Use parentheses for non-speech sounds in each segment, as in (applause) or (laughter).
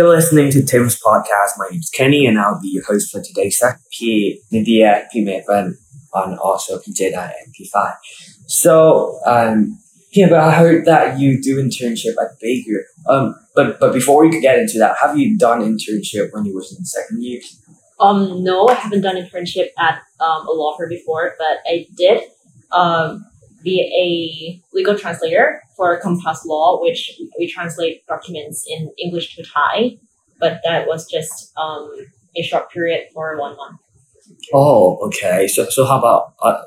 You're listening to Tim's podcast. My name's Kenny, and I'll be your host for today's session. P. Nadia, P. Maple, and also P. Jedi and P5. So, um, yeah, but I heard that you do internship at Baker. Um, but but before we could get into that, have you done internship when you was in second year? Um, no, I haven't done internship at um, a law firm before, but I did um, be a legal translator for Compass Law, which we translate documents in English to Thai. But that was just um, a short period for one month. Oh, okay. So so how about uh,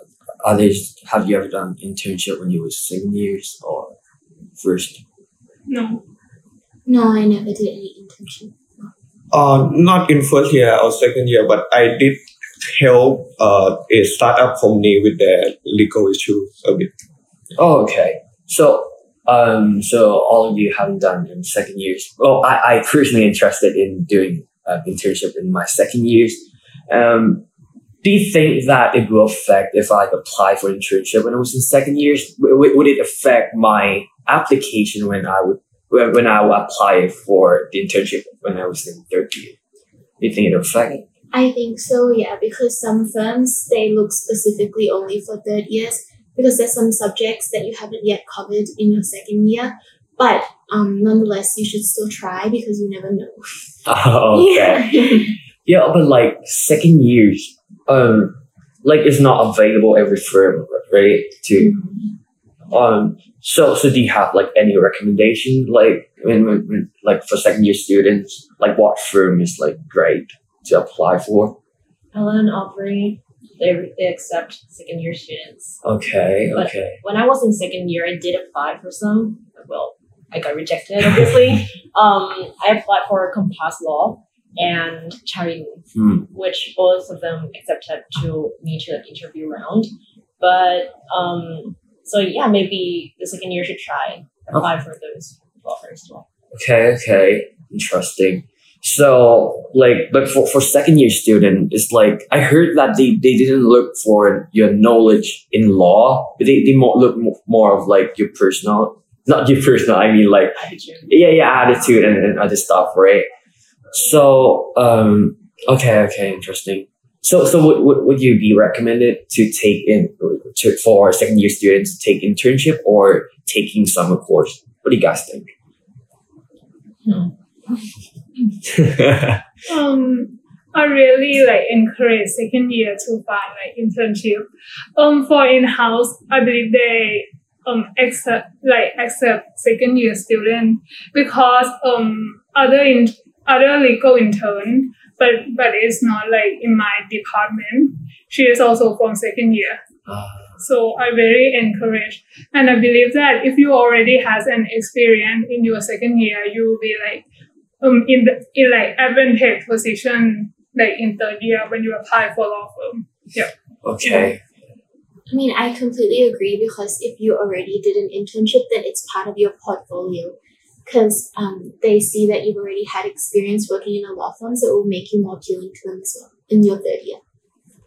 others? Have you ever done internship when you was second years or first? No. No, I never did any internship. Uh, not in first year or second year, but I did help uh, a startup company with their legal issues a bit. Oh, okay. So um, so all of you haven't done in second years. Well, I I personally interested in doing uh, internship in my second years. Um, do you think that it will affect if I apply for internship when I was in second years? W- would it affect my application when I would when I would apply for the internship when I was in third year? Do you think it will affect? I think so, yeah, because some firms they look specifically only for third years because there's some subjects that you haven't yet covered in your second year. But um, nonetheless, you should still try because you never know. (laughs) Oh, okay. Yeah. Yeah, but like second years, um, like it's not available every firm, right? To um, so so do you have like any recommendation, like when, when, when- like for second year students, like what firm is like great to apply for? Allen & Overy, they, they accept second year students. Okay, But- okay. When I was in second year, I did apply for some. Well, I got rejected, obviously. (laughs) um, I applied for Compass Law and Charity Hmm. which both of them accepted to me to interview round. But um, so yeah, maybe the second year should try apply for those law firms as well. Okay, okay, interesting. So, like, but for, for second year student, it's like I heard that they, they didn't look for your knowledge in law, but they, they more look more of like your personal, not your personal. I mean, like Attitude. yeah, yeah, attitude and, and other stuff, right? So, um, okay, okay, interesting. So, so would, would, would you be recommended to take in to for second year students to take internship or taking summer course? What do you guys think? (laughs) Um, I really like encourage second year to find like internship. Um, for in house, I believe they um accept like accept second year student because um other in other legal intern, but but it's not like in my department. She is also from second year. Uh, So I very encourage, and I believe that if you already has an experience in your second year, you will be like um in the in like advantage position like in third year when you apply for law firm. Yeah. Okay. I mean, I completely agree because if you already did an internship, then it's part of your portfolio. Because um, they see that you've already had experience working in a law firm, so it will make you more appealing to them as well in your third year.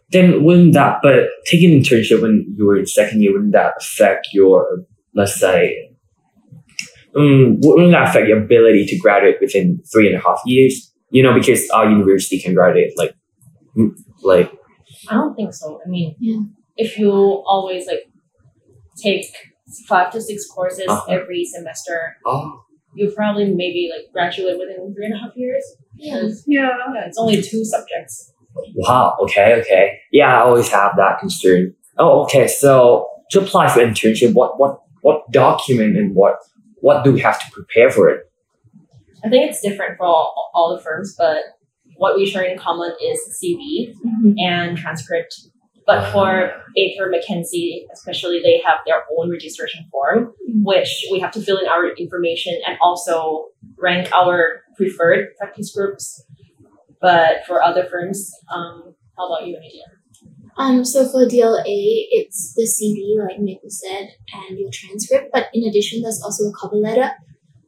Then wouldn't that, but taking an internship when you were in second year, wouldn't that affect your, let's say, um, wouldn't that affect your ability to graduate within three and a half years? You know, because our university can graduate like, mm, like, I don't think so. I mean, Yeah. if you always like take five to six courses Uh-huh. every semester, oh, you probably maybe like graduate within three and a half years. Yeah. Yeah. yeah, it's only two subjects. wow, okay, okay. Yeah, I always have that concern. Oh, okay. So to apply for internship, what, what, what document and what, what do we have to prepare for it? I think it's different for all, all the firms, but what we share in common is CV and transcript. But for Baker McKenzie, especially, they have their own registration form, which we have to fill in our information and also rank our preferred practice groups. But for other firms, um, how about you, Amelia? Um, so for DLA, it's the CV, like Maple said, and your transcript. But in addition, there's also a cover letter.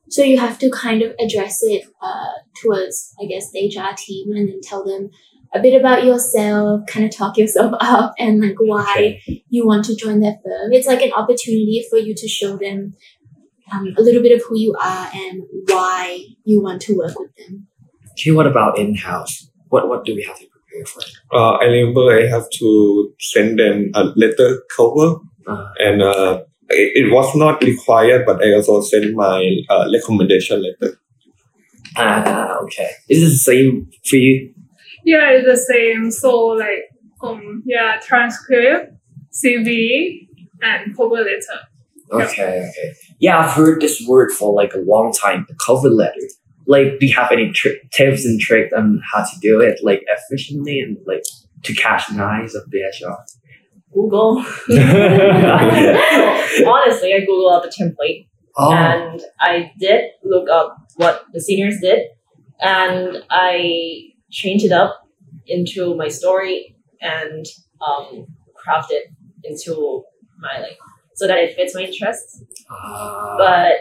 So you have to kind of address it uh, towards, I guess, the HR team and then tell them a bit about yourself, kind of talk yourself (laughs) up and like why you want to join their firm. It's like an opportunity for you to show them um, a little bit of who you are and why you want to work with them. Okay, what about in-house? What what do we have for? Uh, I remember I have to send them a letter cover, Uh, and uh, it, it was not required, but I also sent my uh, recommendation letter. ah, okay. Is it the same for you? Yeah, it's the same. So like um yeah, transcript, CV, and cover letter. Yeah. Okay, okay. Yeah, I've heard this word for like a long time. The cover letter. Like, do you have any tri- tips and tricks on how to do it like efficiently and like to catch the eyes of the HR? Google. (laughs) Honestly, I Google out the template oh, and I did look up what the seniors did and I changed it up into my story and um, craft it into my like so that it fits my interests. ah, But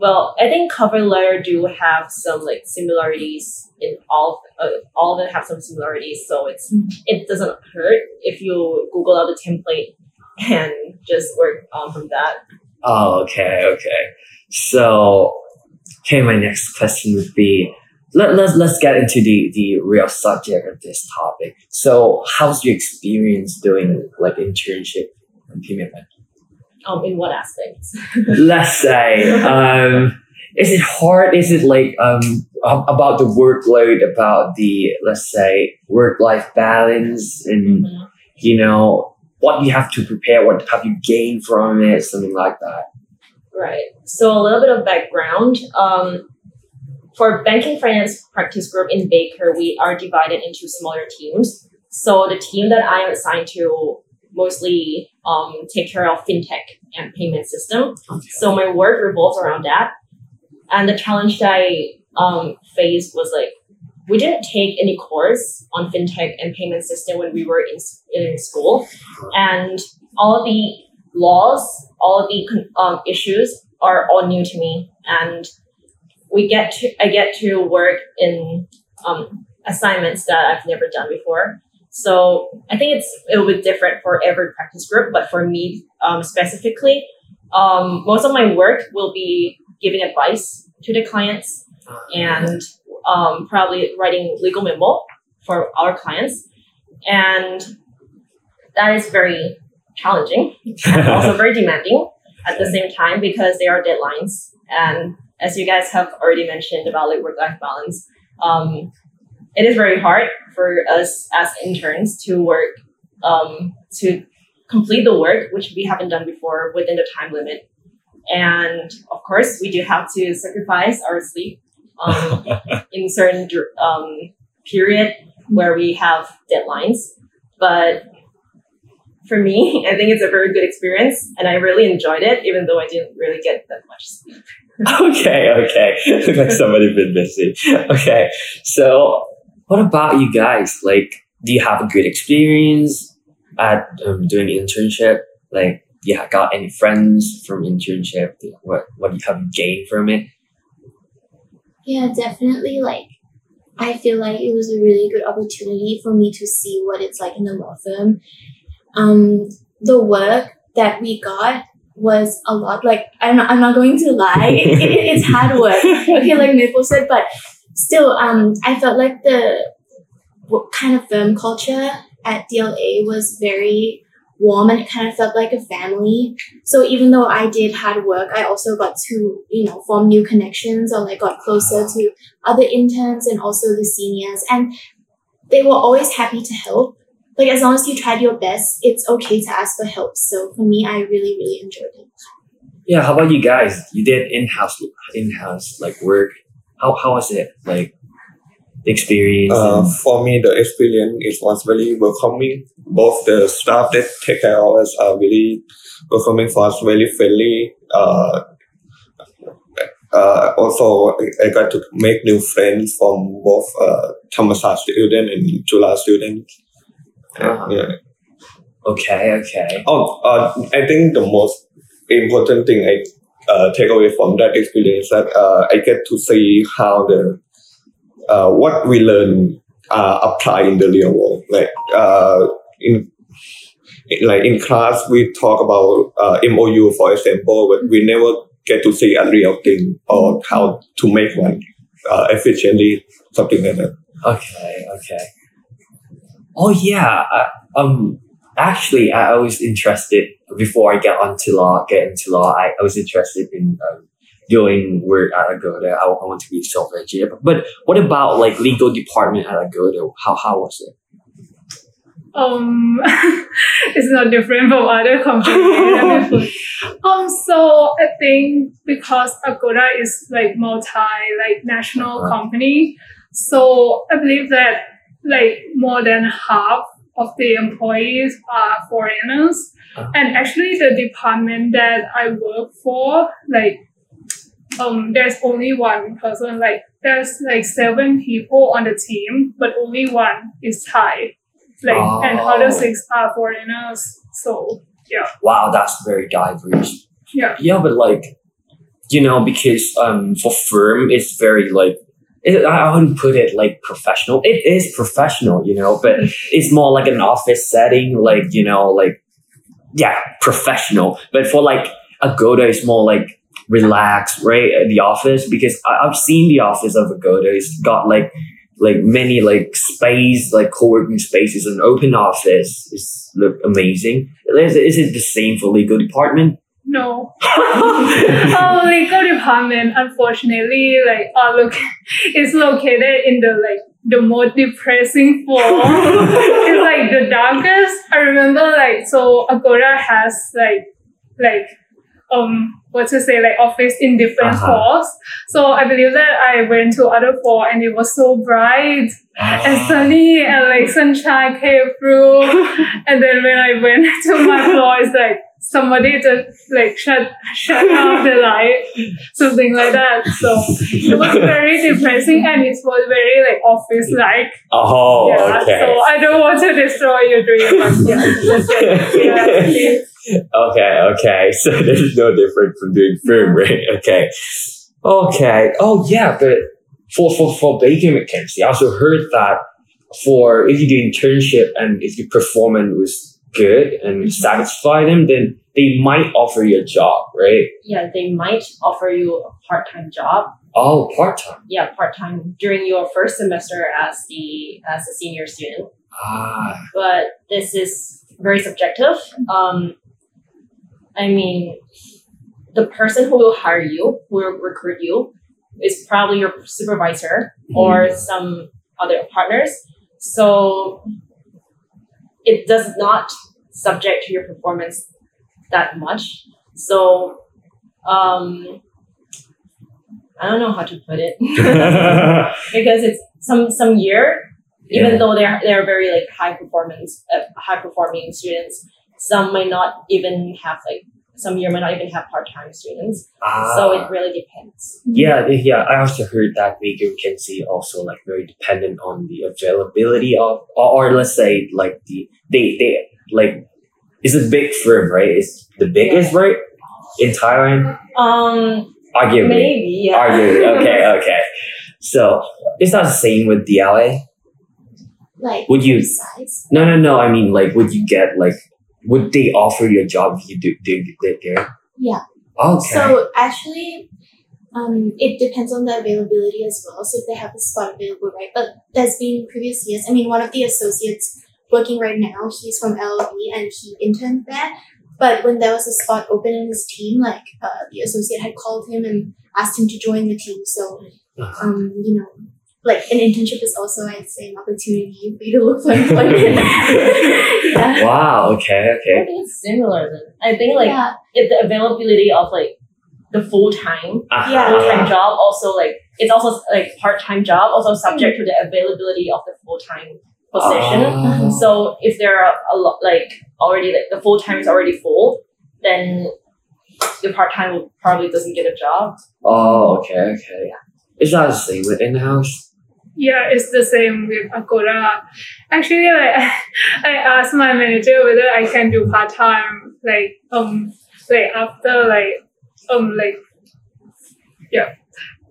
well, I think cover letter do have some like similarities in all uh, all of them have some similarities. So it's it doesn't hurt if you Google out the template and just work on from that. Oh, okay, okay. So, okay, my next question would be let, let's let's get into the the real subject of this topic. So, how's your experience doing like internship and payment? Um, in what aspects? (laughs) Let's say, um, is it hard? Is it like um about the workload, about the let's say work life balance, and Mhm. you know what you have to prepare, what have you gained from it, something like that. Right. So a little bit of background. Um, for banking finance practice group in Baker, we are divided into smaller teams. So the team that I am assigned to mostly um, take care of fintech and payment system. So my work revolves around that. And the challenge that I um, faced was like we didn't take any course on fintech and payment system when we were in, in school, and all the laws, all the um, issues are all new to me, and we get to I get to work in um, assignments that I've never done before. So I think it's it will be different for every practice group, but for me um, specifically, um, most of my work will be giving advice to the clients and um, probably writing legal memo for our clients, and that is very challenging and (laughs) also very demanding at the same time because there are deadlines. And as you guys have already mentioned about like work life balance um, it is very hard for us as interns to work um, to complete the work which we haven't done before within the time limit and of course we do have to sacrifice our sleep um, (laughs) in certain um, period where we have deadlines but for me (laughs) i think it's a very good experience and i really enjoyed it even though i didn't really get that much sleep (laughs) okay, okay. Looks like somebody been busy. Okay, so what about you guys? Like, do you have a good experience at um, doing internship? Like, you ha- got any friends from internship? What what have you have gained from it? Yeah, definitely. Like, I feel like it was a really good opportunity for me to see what it's like in a law firm. Um, the work that we got was a lot. Like, I'm not, I'm not going to lie, it, it, it's hard work. (laughs) Okay, like Maple said, but still, um, I felt like the kind of firm culture at DLA was very warm and it kind of felt like a family. So even though I did hard work, I also got to, you know, form new connections or like got closer to other interns and also the seniors. And they were always happy to help. Like as long as you tried your best, it's okay to ask for help. So for me, I really, really enjoyed it. Yeah, how about you guys? You did in house in house like work. How how was it like? The experience. Uh, for me, the experience it was very welcoming. Both the staff that take care of us are really welcoming for us, very friendly. Uh, uh, also, I got to make new friends from both uh, Thammasat student and Chula student. Ah. Yeah. okay, okay. Oh, uh, I think the most important thing I uh, take away from that experience that uh, I get to see how the uh, what we learn uh, apply in the real world. Like uh, in like in class, we talk about uh, MOU, for example, but we never get to see a real thing or how to make one. uh, efficiently, something like that. Okay, okay. Oh yeah. Um, actually, I, I was interested before I get onto law. Get into law. I, I was interested in um, doing work at Agoda. I, I want to be a software engineer. But what about like legal department at Agoda? How how was it? um (laughs) it's not different from other companies. (laughs) (laughs) um so I think because Agoda is like multi like national Uh-huh. company, so I believe that like more than half of the employees are foreigners. Uh-huh. And actually the department that I work for, like um there's only one person, like there's like seven people on the team, but only one is Thai like and Oh. other six are foreigners. So yeah, Wow, that's very diverse. yeah, Yeah, but like, you know, because um, for firm, it's very like, it, I wouldn't put it like professional. It is professional, you know, but (laughs) it's more like an office setting, like you know, like yeah, professional. But for like Agoda, it's more like relaxed, right? At the office because I, I've seen the office of Agoda. It's got like like many like space, like co-working spaces, an open office. It's look amazing. Is, is it the same for legal department? No. (laughs) oh, legal department, unfortunately, like are look, (laughs) is located in the like the most depressing floor. (laughs) it's like the darkest. I remember like so Agoda has like like um what to say like office in different Uh-huh. floors. So I believe that I went to other floor and it was so bright. and sunny and like sunshine came through. and then when I went to my floor, it's like somebody just like shut (laughs) shut off the light, something like that. So it was very depressing and it was very like office like. Oh, yeah. okay. So I don't want to destroy your dream, yeah. Yeah. (laughs) okay, okay. (laughs) So there's no difference from doing film, right? Okay. Okay. Oh yeah, but for for for Baker McKenzie, I also heard that for if you do internship and if your performance was good and satisfy them, then they might offer you a job, right? Yeah, they might offer you a part time job. Oh, part time. Yeah, part time during your first semester as the as a senior student. Ah, But this is very subjective. Um, I mean, the person who will hire you, who will recruit you, is probably your supervisor or some other partners. So it does not subject to your performance that much. So um, I don't know how to put it (laughs) because it's some some year even Yeah. though they're they're very like high performance uh, high performing students some might not even have like some year might not even have part-time students ah. so it really depends Yeah, yeah. I also heard that Baker McKenzie also like very dependent on the availability of, or, or let's say like the they they like it's a big firm, right? It's the biggest, right, in Thailand. um Arguably, maybe yeah arguably. (laughs) Okay, okay. So it's not the same with DLA? Like Would you- size? No, no, no. I mean, like, would you get like, would they offer you a job if you do do do there? Yeah. Okay. So actually, um, it depends on the availability as well. So if they have a spot available, right? But there's been previous years. I mean, one of the associates working right now, he's from LLB and he interned there. But when there was a spot open in his team, like uh, the associate had called him and asked him to join the team. So, Uh-huh. um, you know, like an internship is also, I'd say, an opportunity for you to look for employment. (laughs) yeah. wow. Okay. Okay. I Okay. think it's similar then I think like yeah. it, the availability of like the full-time Uh-huh. Yeah. full-time job also like it's also like part-time job also subject to the availability of the full-time position Ah. So if there are a lot like already like the full time is already full, then the part time probably doesn't get a job. Oh, okay, okay. Yeah. Is that the same with in house? Yeah, it's the same with Agoda. Actually, like (laughs) I asked my manager whether I can do part time, like um, like after like um, like yeah,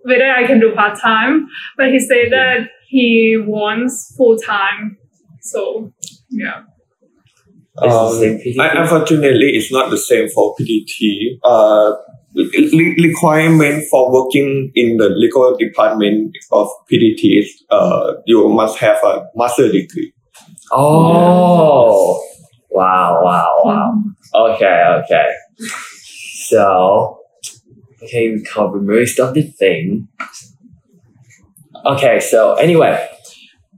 whether I can do part time. But he said that he wants full time. So yeah, It's Um, same PTT? I, unfortunately, it's not the same for PTT. Uh, re- requirement for working in the legal department of PTT is uh, you must have a master degree. Oh, wow, wow, wow. Okay, okay. So, okay, we covered most of the thing. Okay, so anyway,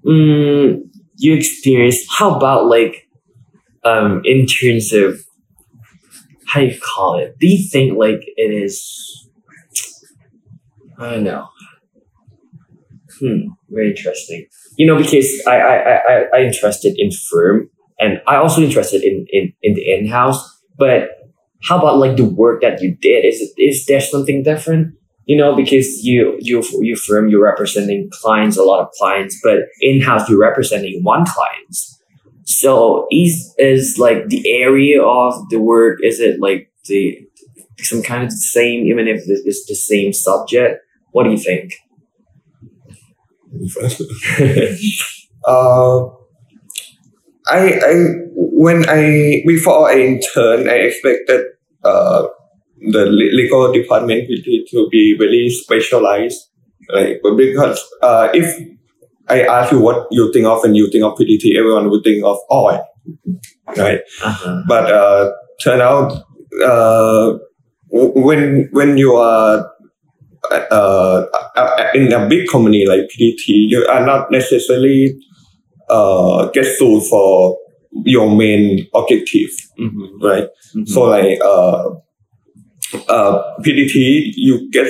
mm, you experienced. How about like, um, in terms of how do you call it? Do you think like it is? I don't know. Hmm, very interesting. You know, because I I I I interested in firm, and I also interested in in in the in house. But how about like the work that you did? Is it is there something different? You know, because you you you firm you're representing clients, a lot of clients, but in house you're representing one clients. So is is like the area of the work? Is it like the some kind of the same, even if it's the same subject? What do you think? (laughs) uh, I I when I before I intern, I expected uh, the legal department to be very specialized, like because uh, if I ask you what you think of when you think of PTT, everyone would think of oil, right? Uh-huh. But uh, turn out uh, when when you are uh, in a big company like PTT, you are not necessarily uh, get sued for your main objective, Mhm. right? Mhm. So like uh, uh, PTT, you get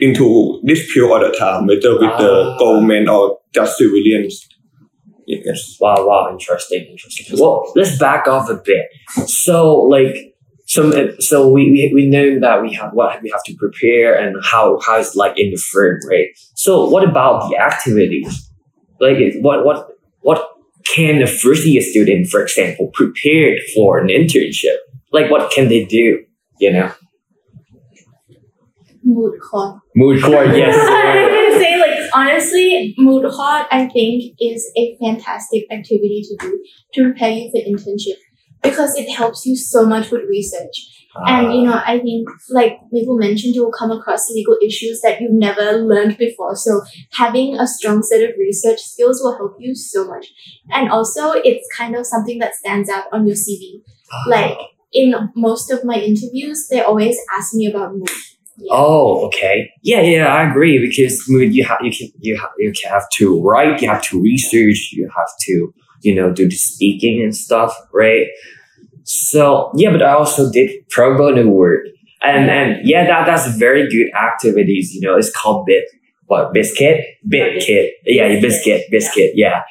into dispute all the time, whether with the Ah. government or just Williams. Yes. Wow, wow, interesting, interesting. Well, let's back off a bit. So, like, some, uh, so we, we, we know that we have what we have to prepare and how how it's like in the firm, right? So, what about the activities? Like, what what what can a first year student, for example, prepare for an internship? Like, what can they do? You know, Moot court. moot court, yes. (laughs) honestly, moot court, I think, is a fantastic activity to do to prepare you for internship because it helps you so much with research. And you know, I think like Maple mentioned, you will come across legal issues that you've never learned before. So having a strong set of research skills will help you so much. And also, it's kind of something that stands out on your CV. Ah. Like in most of my interviews, they always ask me about moot. Yeah. Oh, okay. Yeah, yeah, I agree because moot you have you can you have you can have to write, you have to research, you have to you know do the speaking and stuff, right? So yeah, but I also did pro bono work, and and yeah, that that's very good activities. You know, it's called bit what biscuit bit kit. Yeah, biscuit biscuit. Yeah,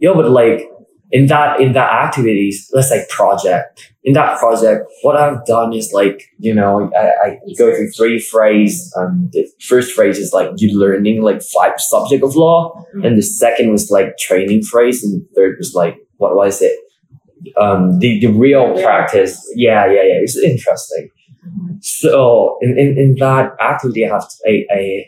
yeah, but like in that in that activities, let's say project. In that project, what I've done is like you know I, I go through three phrases. Um, the first phrase is like you learning like five subject of law, and the second was like training phrase, and the third was like what was it? Um, the the real Real practice. Yeah, yeah, yeah. It's interesting. So in, in, in that actually I have to, I, I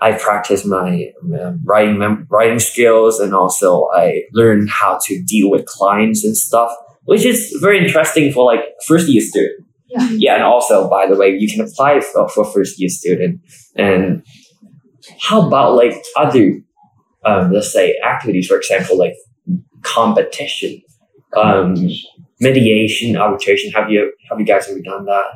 I practice my um, writing mem- writing skills, and also I learn how to deal with clients and stuff, which is very interesting for like first year student. Yeah. Yeah, and also by the way, you can apply for, for first year student. And how about like other, um, let's say activities, for example, like competition, um, mediation, arbitration. Have you have you guys ever done that?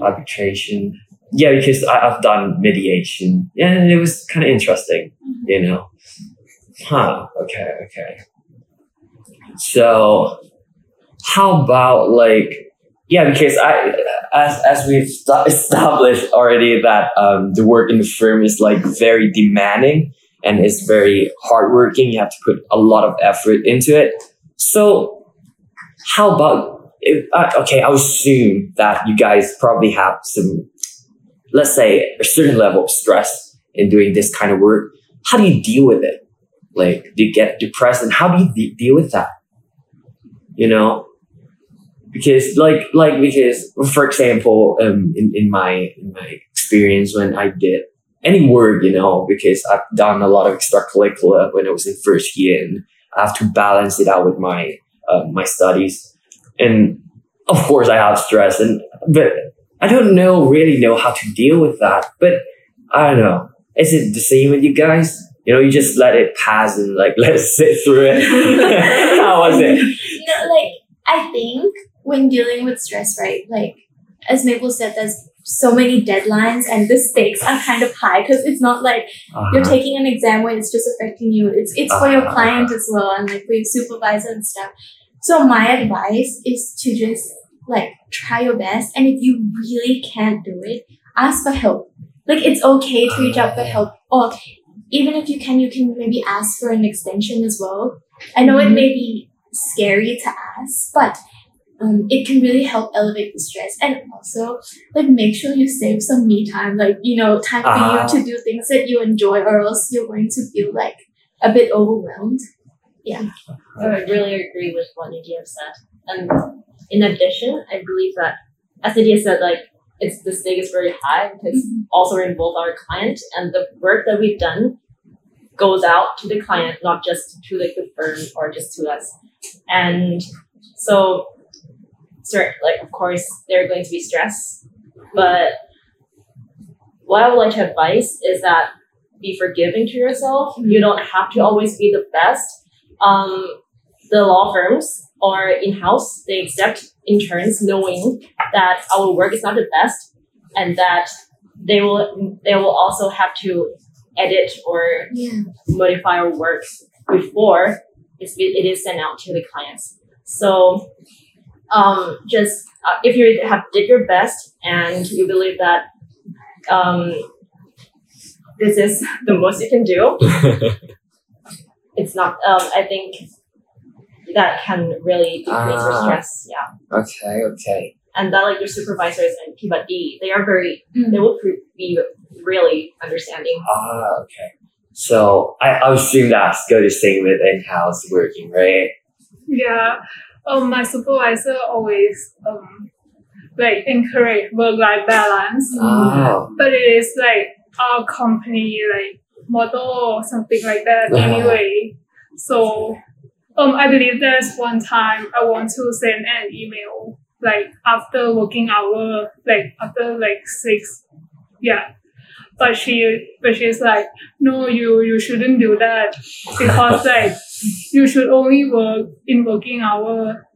Arbitration. Yeah, because I, I've done mediation. Yeah, and it was kind of interesting, you know. Huh. Okay. Okay. So, how about like, yeah, because I, as as we've sta- (laughs) established already that um, the work in the firm is like very demanding and it's very hardworking. You have to put a lot of effort into it. So, how about if, uh, okay? I would assume that you guys probably have some, let's say, a certain level of stress in doing this kind of work. How do you deal with it? Like, do you get depressed, and how do you de- deal with that? You know, because like like because for example, um, in in my in my experience when I did any work, you know, because I've done a lot of extracurricular when I was in first year, and I have to balance it out with my uh, my studies, and of course I have stress, and but I don't know really know how to deal with that. But I don't know. Is it the same with you guys? You know, you just let it pass and like (laughs) let's sit through it. (laughs) how was it? No, like I think when dealing with stress, right? Like as Maple said, there's so many deadlines and the stakes are kind of high because it's not like you're Uh-huh. taking an exam where it's just affecting you. It's it's for your Ah. client as well and like for your supervisor and stuff. So my advice is to just like try your best and if you really can't do it, ask for help. Like it's okay to reach out for help or even if you can, you can maybe ask for an extension as well. I know it may be scary to ask, but um, it can really help elevate the stress and also like make sure you save some me time like you know time for Ah. you to do things that you enjoy or else you're going to feel like a bit overwhelmed yeah I really agree with what Nadia said. And in addition, I believe that as Nadia said, like it's the stake is very high because also we involve our client and the work that we've done goes out to the client, not just to like the firm or just to us. And so sir, like of course there are going to be stress, but what I would like to advise is that be forgiving to yourself. You don't have to always be the best. Um, the law firms or in-house. They accept interns knowing that our work is not the best and that they will they will also have to edit or yeah. modify our work before it's, it is sent out to the clients. So um, just uh, if you have did your best and you believe that um, this is (laughs) the most you can do (laughs) it's not um I think that can really decrease your Ah. stress. Yeah. okay, okay. And that like your supervisors and P they are very Mm. they will pre- be really understanding. Ah, okay. So I, I assume that's go the same with in-house working, right? Yeah. Um, my supervisor always um like encourage work life balance. Oh, But it is like our company like motto or something like that Uh-huh. anyway. So um I believe there's one time I want to send an email like after working hour like after like six yeah. But she but she's like, no you you shouldn't do that because (laughs) like you should only work in working hour.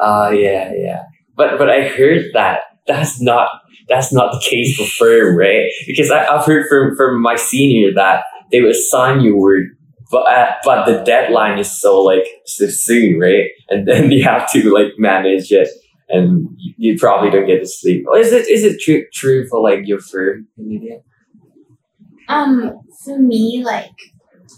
uh, yeah, yeah. But but I heard that that's not that's not the case for firm, right? Because I, I've heard from from my senior that they would assign you work, but uh, but the deadline is so like so soon, right? And then (laughs) you have to like manage it, and you, probably don't get to sleep. Is it is it true true for like your firm, Lydia? um for me like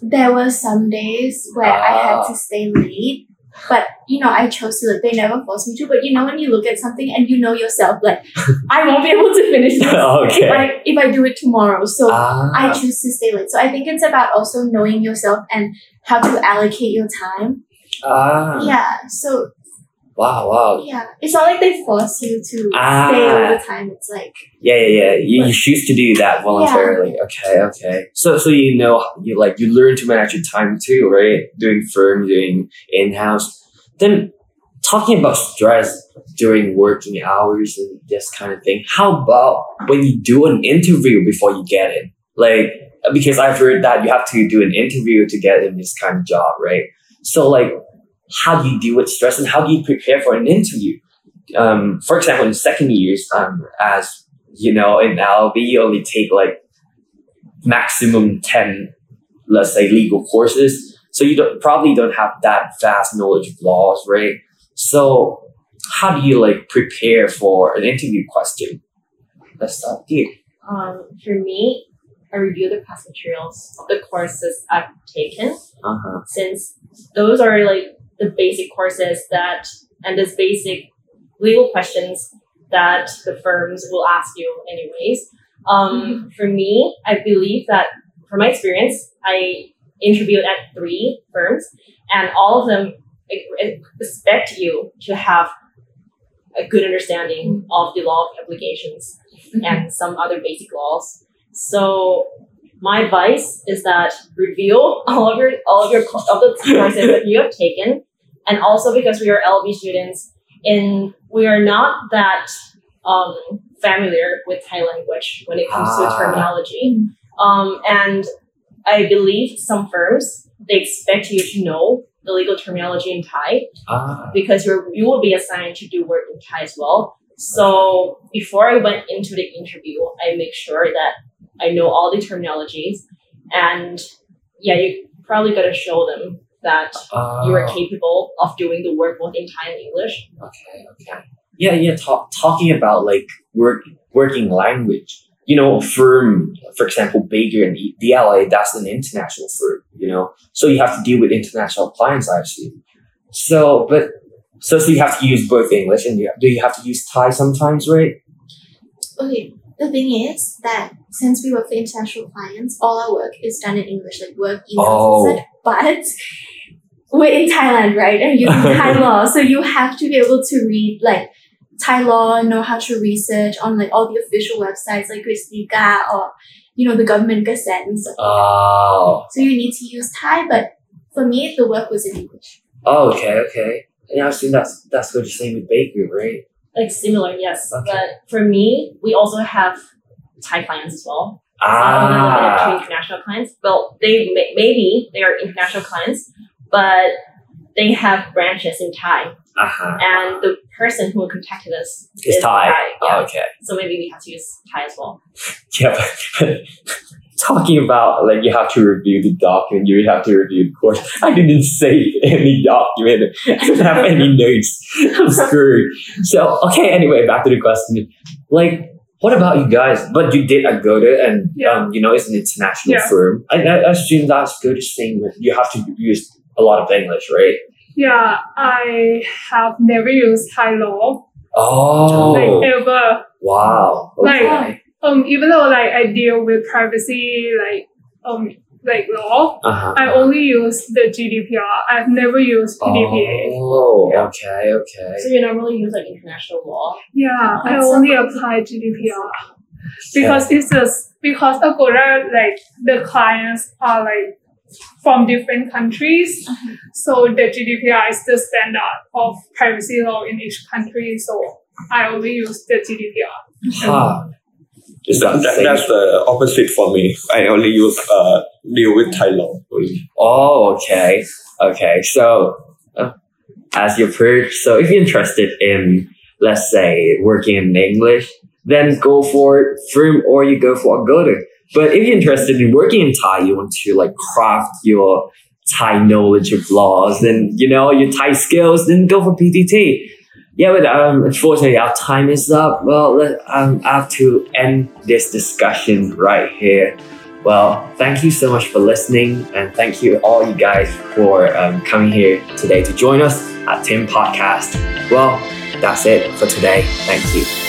there were some days where i had Ah. to stay late but you know i chose to like they never forced me to but you know when you look at something and you know yourself like (laughs) i won't be able to finish this (laughs) if. I, if I do it tomorrow so Ah, I choose to stay late. So I think it's about also knowing yourself and how to allocate your time. ah, Yeah. So wow, wow. yeah, it's not like they force you to Ah. stay all the time. It's like Yeah, yeah, yeah. You, you choose to do that voluntarily. Okay, okay. So, so you know, you like you learn to manage your time too, right? Doing firm, doing in house. Then, talking about stress during working hours and this kind of thing. How about when you do an interview before you get in? Like, because I've heard that you have to do an interview to get in this kind of job, right? So, like, how do you deal with stress and how do you prepare for an interview? Um, for example, in second years, um, as you know, in LLB, you only take like maximum 10, let's say, legal courses. So you don't, probably don't have that vast knowledge of laws, right? So how do you like prepare for an interview question? Let's start here. Um, for me, I review the past materials of the courses I've taken Uh-huh. since those are like the basic courses that and this basic legal questions that the firms will ask you anyways. Um, For me, I believe that from my experience, I interviewed at three firms, and all of them expect you to have a good understanding of the law of obligations and some other basic laws. So my advice is that review all of your all of your co- of the courses that you have taken, and also because we are LLB students, in we are not that um, familiar with Thai language when it comes Ah. to terminology. Um, and I believe some firms they expect you to know the legal terminology in Thai Ah, because you're you will be assigned to do work in Thai as well. So before I went into the interview, I make sure that I know all the terminologies, and yeah, you probably gotta show them that you are ah. capable of doing the work both in Thai and English. Okay, okay. Yeah, yeah. Talk, talking about like work, working language. You know, firm, for example, Baker and DLA, that's an international firm. You know, so you have to deal with international clients, I assume. So, but so so you have to use both English and you, do you have to use Thai sometimes, right? Okay, the thing is that since we work for international clients, all our work is done in English, like work emails Oh. But we're in Thailand, right? And using (laughs) Thai law, so you have to be able to read like Thai law, know how to research on like all the official websites like Krisdika or you know the government gazette and stuff. Oh, So you need to use Thai, but for me, the work was in English. oh okay, okay. And I assume that's that's what you're saying with Baker, right? Like similar, yes. Okay. But for me, we also have Thai clients as well. It's not only limited to Ah, international clients. Well, they may, maybe they are international clients, but they have branches in Thai, uh-huh. and the person who contacted us It's Thai. yeah. Oh, okay. So maybe we have to use Thai as well. (laughs) Yeah, but (laughs) talking about like you have to review the document, you have to review the course. (laughs) I didn't save any document. (laughs) I don't have any notes. (laughs) I'm screwed. So okay, anyway, back to the question. Like, what about you guys? But you did Agoda, and Yeah. um, you know it's an international Yeah. firm. I, I assume that's good thing with you have to use a lot of English, right? Yeah, I have never used Thai law Oh, like ever. wow. Like- Okay. Um, even though like I deal with privacy like um like law, uh-huh. I only use the GDPR. I've never used PDPA. Oh, okay, okay. So you normally use like international law. Yeah, I That's so only cool. apply GDPR because it's just because Agoda like the clients are like from different countries, so the GDPR is the standard of privacy law in each country. So I only use the GDPR. Huh. Is That, that that, that's the opposite for me. I only use uh deal with Thai law. only. Oh, okay. Okay. So, uh, as you've heard, so if you're interested in, let's say, working in English, then go for firm or you go for Agoda. But if you're interested in working in Thai, you want to like craft your Thai knowledge of laws, then you know your Thai skills, then go for PTT. Yeah, but um, unfortunately, our time is up. Well, let, um, I have to end this discussion right here. Well, thank you so much for listening, and thank you all you guys for um, coming here today to join us at Tim Podcast. Well, that's it for today. Thank you.